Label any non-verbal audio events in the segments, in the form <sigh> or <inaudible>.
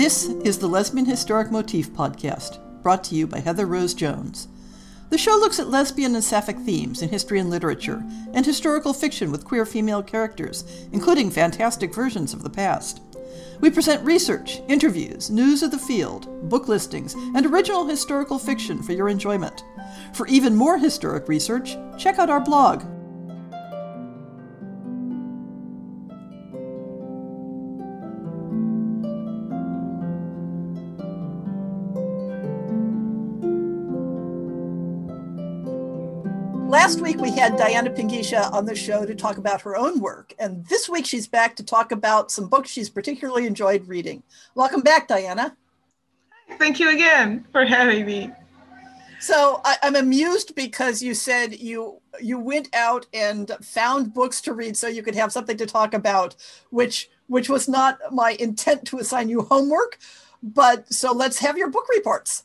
This is the Lesbian Historic Motif podcast, brought to you by Heather Rose Jones. The show looks at lesbian and sapphic themes in history and literature, and historical fiction with queer female characters, including fantastic versions of the past. We present research, interviews, news of the field, book listings, and original historical fiction for your enjoyment. For even more historic research, check out our blog, last week we had Diana Pinguicha on the show to talk about her own work, and this week she's back to talk about some books she's particularly enjoyed reading. Welcome back, Diana. Thank you again for having me. So I, am amused because you said you you went out and found books to read so you could have something to talk about, which which was not my intent to assign you homework. But so let's have your book reports.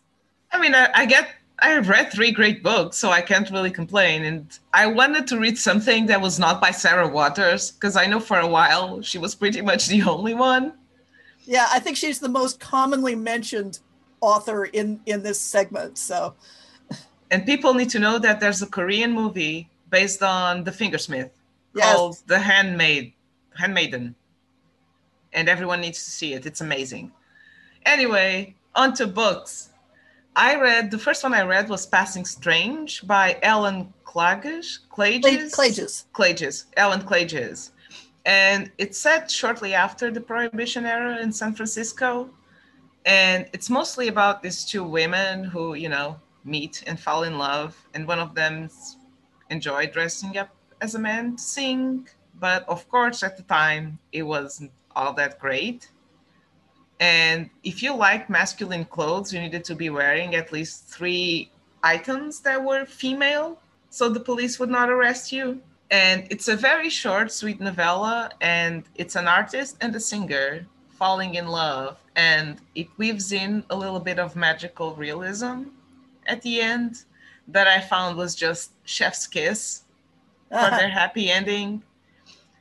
I mean, I, I get I've read three great books, so I can't really complain. And I wanted to read something that was not by Sarah Waters, because I know for a while she was pretty much the only one. Yeah, I think she's the most commonly mentioned author in in this segment. So and people need to know that there's a Korean movie based on the Fingersmith yes. called The Handmaid Handmaiden. And everyone needs to see it. It's amazing. Anyway, on to books. I read the first one I read was Passing Strange by Ellen Klages. Klages? Klages. Klages. Ellen Klages. And it's set shortly after the Prohibition era in San Francisco. And it's mostly about these two women who, you know, meet and fall in love. And one of them enjoyed dressing up as a man to sing. But of course, at the time, it wasn't all that great. And if you like masculine clothes, you needed to be wearing at least three items that were female so the police would not arrest you. And it's a very short, sweet novella, and it's an artist and a singer falling in love. And it weaves in a little bit of magical realism at the end that I found was just chef's kiss uh-huh. for their happy ending.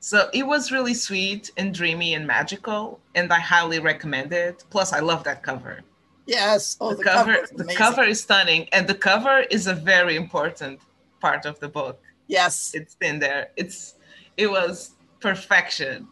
So it was really sweet and dreamy and magical, and I highly recommend it. Plus, I love that cover. Yes, oh, the, the cover, cover the cover is stunning, and the cover is a very important part of the book. Yes, it's in there. It's it was perfection.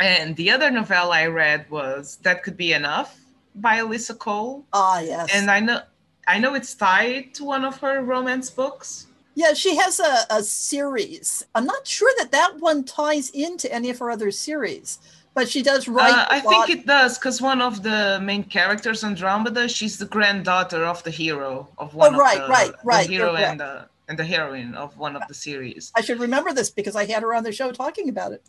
And the other novella I read was That Could Be Enough by Alyssa Cole. Ah, yes. And I know I know it's tied to one of her romance books. Yeah, she has a, a series. I'm not sure that that one ties into any of her other series, but she does write. Uh, I think it does because one of the main characters, Andromeda, she's the granddaughter of the hero of one oh, right, of the, right, right, the hero and the and the heroine of one of the series. I should remember this because I had her on the show talking about it.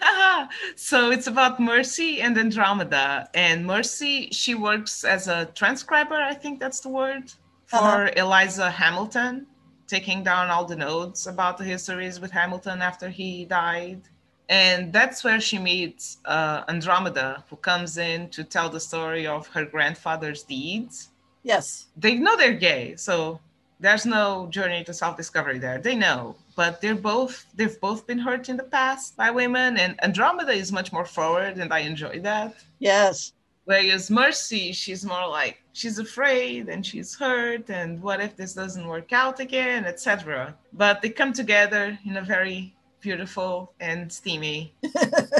<laughs> so it's about Mercy and Andromeda. And Mercy, she works as a transcriber, I think that's the word, for uh-huh. Eliza Hamilton taking down all the notes about the histories with Hamilton after he died. And that's where she meets uh, Andromeda, who comes in to tell the story of her grandfather's deeds. Yes. They know they're gay, so there's no journey to self-discovery there. They know, but they're both they've both been hurt in the past by women, and Andromeda is much more forward, and I enjoy that. Yes. Whereas Mercy, she's more like she's afraid and she's hurt, and what if this doesn't work out again, etc. But they come together in a very beautiful and steamy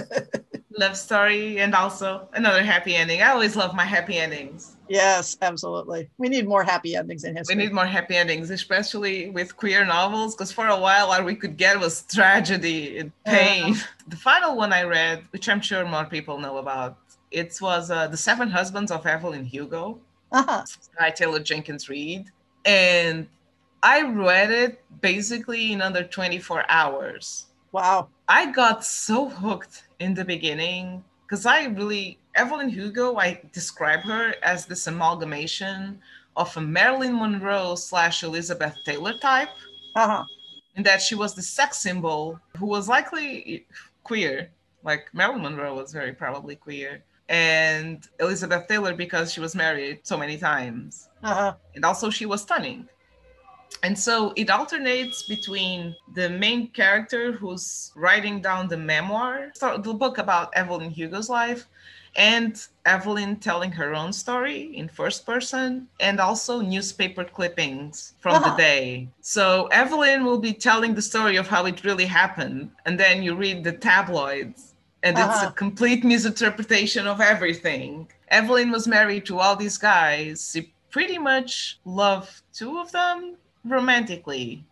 <laughs> love story, and also another happy ending. I always love my happy endings. Yes, absolutely. We need more happy endings in history. We need more happy endings, especially with queer novels, because for a while all we could get was tragedy and pain. Uh-huh. The final one I read, which I'm sure more people know about, it was uh, The Seven Husbands of Evelyn Hugo uh-huh. by Taylor Jenkins Reid. And I read it basically in under 24 hours. Wow. I got so hooked in the beginning because I really, Evelyn Hugo, I describe her as this amalgamation of a Marilyn Monroe slash Elizabeth Taylor type. Uh-huh. In that she was the sex symbol who was likely queer. Like Marilyn Monroe was very probably queer and Elizabeth Taylor because she was married so many times. Uh-huh. And also she was stunning. and so it alternates between the main character who's writing down the memoir, the book about Evelyn Hugo's life, and Evelyn telling her own story in first person, and also newspaper clippings from uh-huh. the day. So Evelyn will be telling the story of how it really happened, and then you read the tabloids, and uh-huh. it's a complete misinterpretation of everything. Evelyn was married to all these guys. She pretty much loved two of them romantically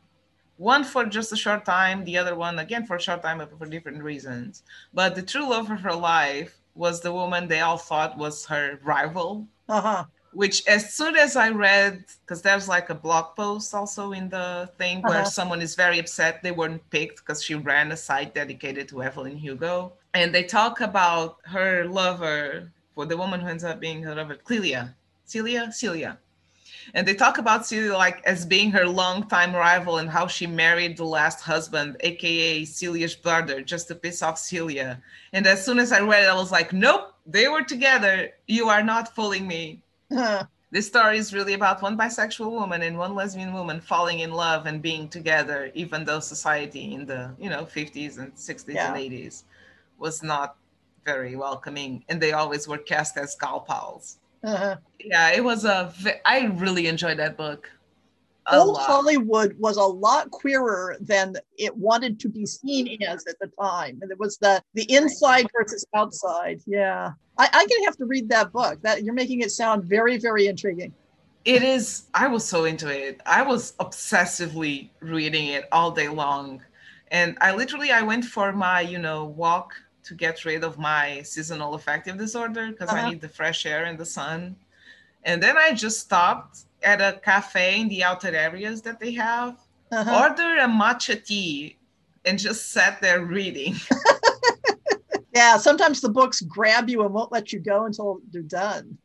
one for just a short time the other one again for a short time but for different reasons but the true love of her life was the woman they all thought was her rival uh-huh. which as soon as i read because there's like a blog post also in the thing where uh-huh. someone is very upset they weren't picked because she ran a site dedicated to evelyn hugo and they talk about her lover for the woman who ends up being her lover clelia celia celia and they talk about Celia like as being her longtime rival and how she married the last husband, aka Celia's brother, just to piss off Celia. And as soon as I read it, I was like, nope, they were together. You are not fooling me. This story is really about one bisexual woman and one lesbian woman falling in love and being together, even though society in the you know 50s and 60s yeah. and 80s was not very welcoming, and they always were cast as gal pals. Uh-huh. Yeah, it was a. I really enjoyed that book. Old lot. Hollywood was a lot queerer than it wanted to be seen as at the time, and it was the the inside versus outside. Yeah, I, I'm gonna have to read that book. That you're making it sound very, very intriguing. It is. I was so into it. I was obsessively reading it all day long, and I literally I went for my you know walk to get rid of my seasonal affective disorder because uh-huh. I need the fresh air and the sun. And then I just stopped at a cafe in the outer areas that they have, uh-huh. ordered a matcha tea, and just sat there reading. <laughs> yeah, sometimes the books grab you and won't let you go until they're done.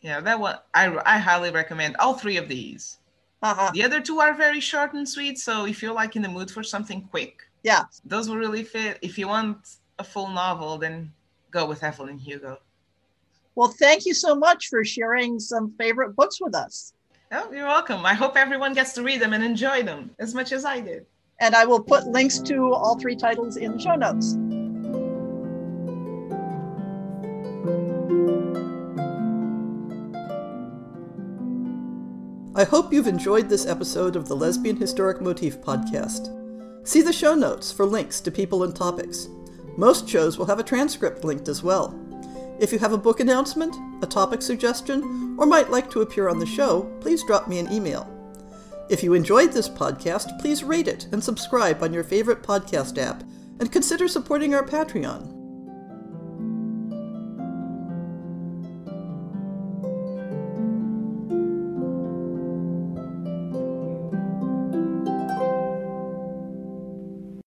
Yeah, that one I, I highly recommend all three of these. Uh-huh. The other two are very short and sweet, so if you're like in the mood for something quick, yeah, those will really fit. If you want a full novel, then go with Evelyn Hugo. Well, thank you so much for sharing some favorite books with us. Oh, you're welcome. I hope everyone gets to read them and enjoy them as much as I did. And I will put links to all three titles in the show notes. I hope you've enjoyed this episode of the Lesbian Historic Motif podcast. See the show notes for links to people and topics. Most shows will have a transcript linked as well. If you have a book announcement, a topic suggestion, or might like to appear on the show, please drop me an email. If you enjoyed this podcast, please rate it and subscribe on your favorite podcast app, and consider supporting our Patreon.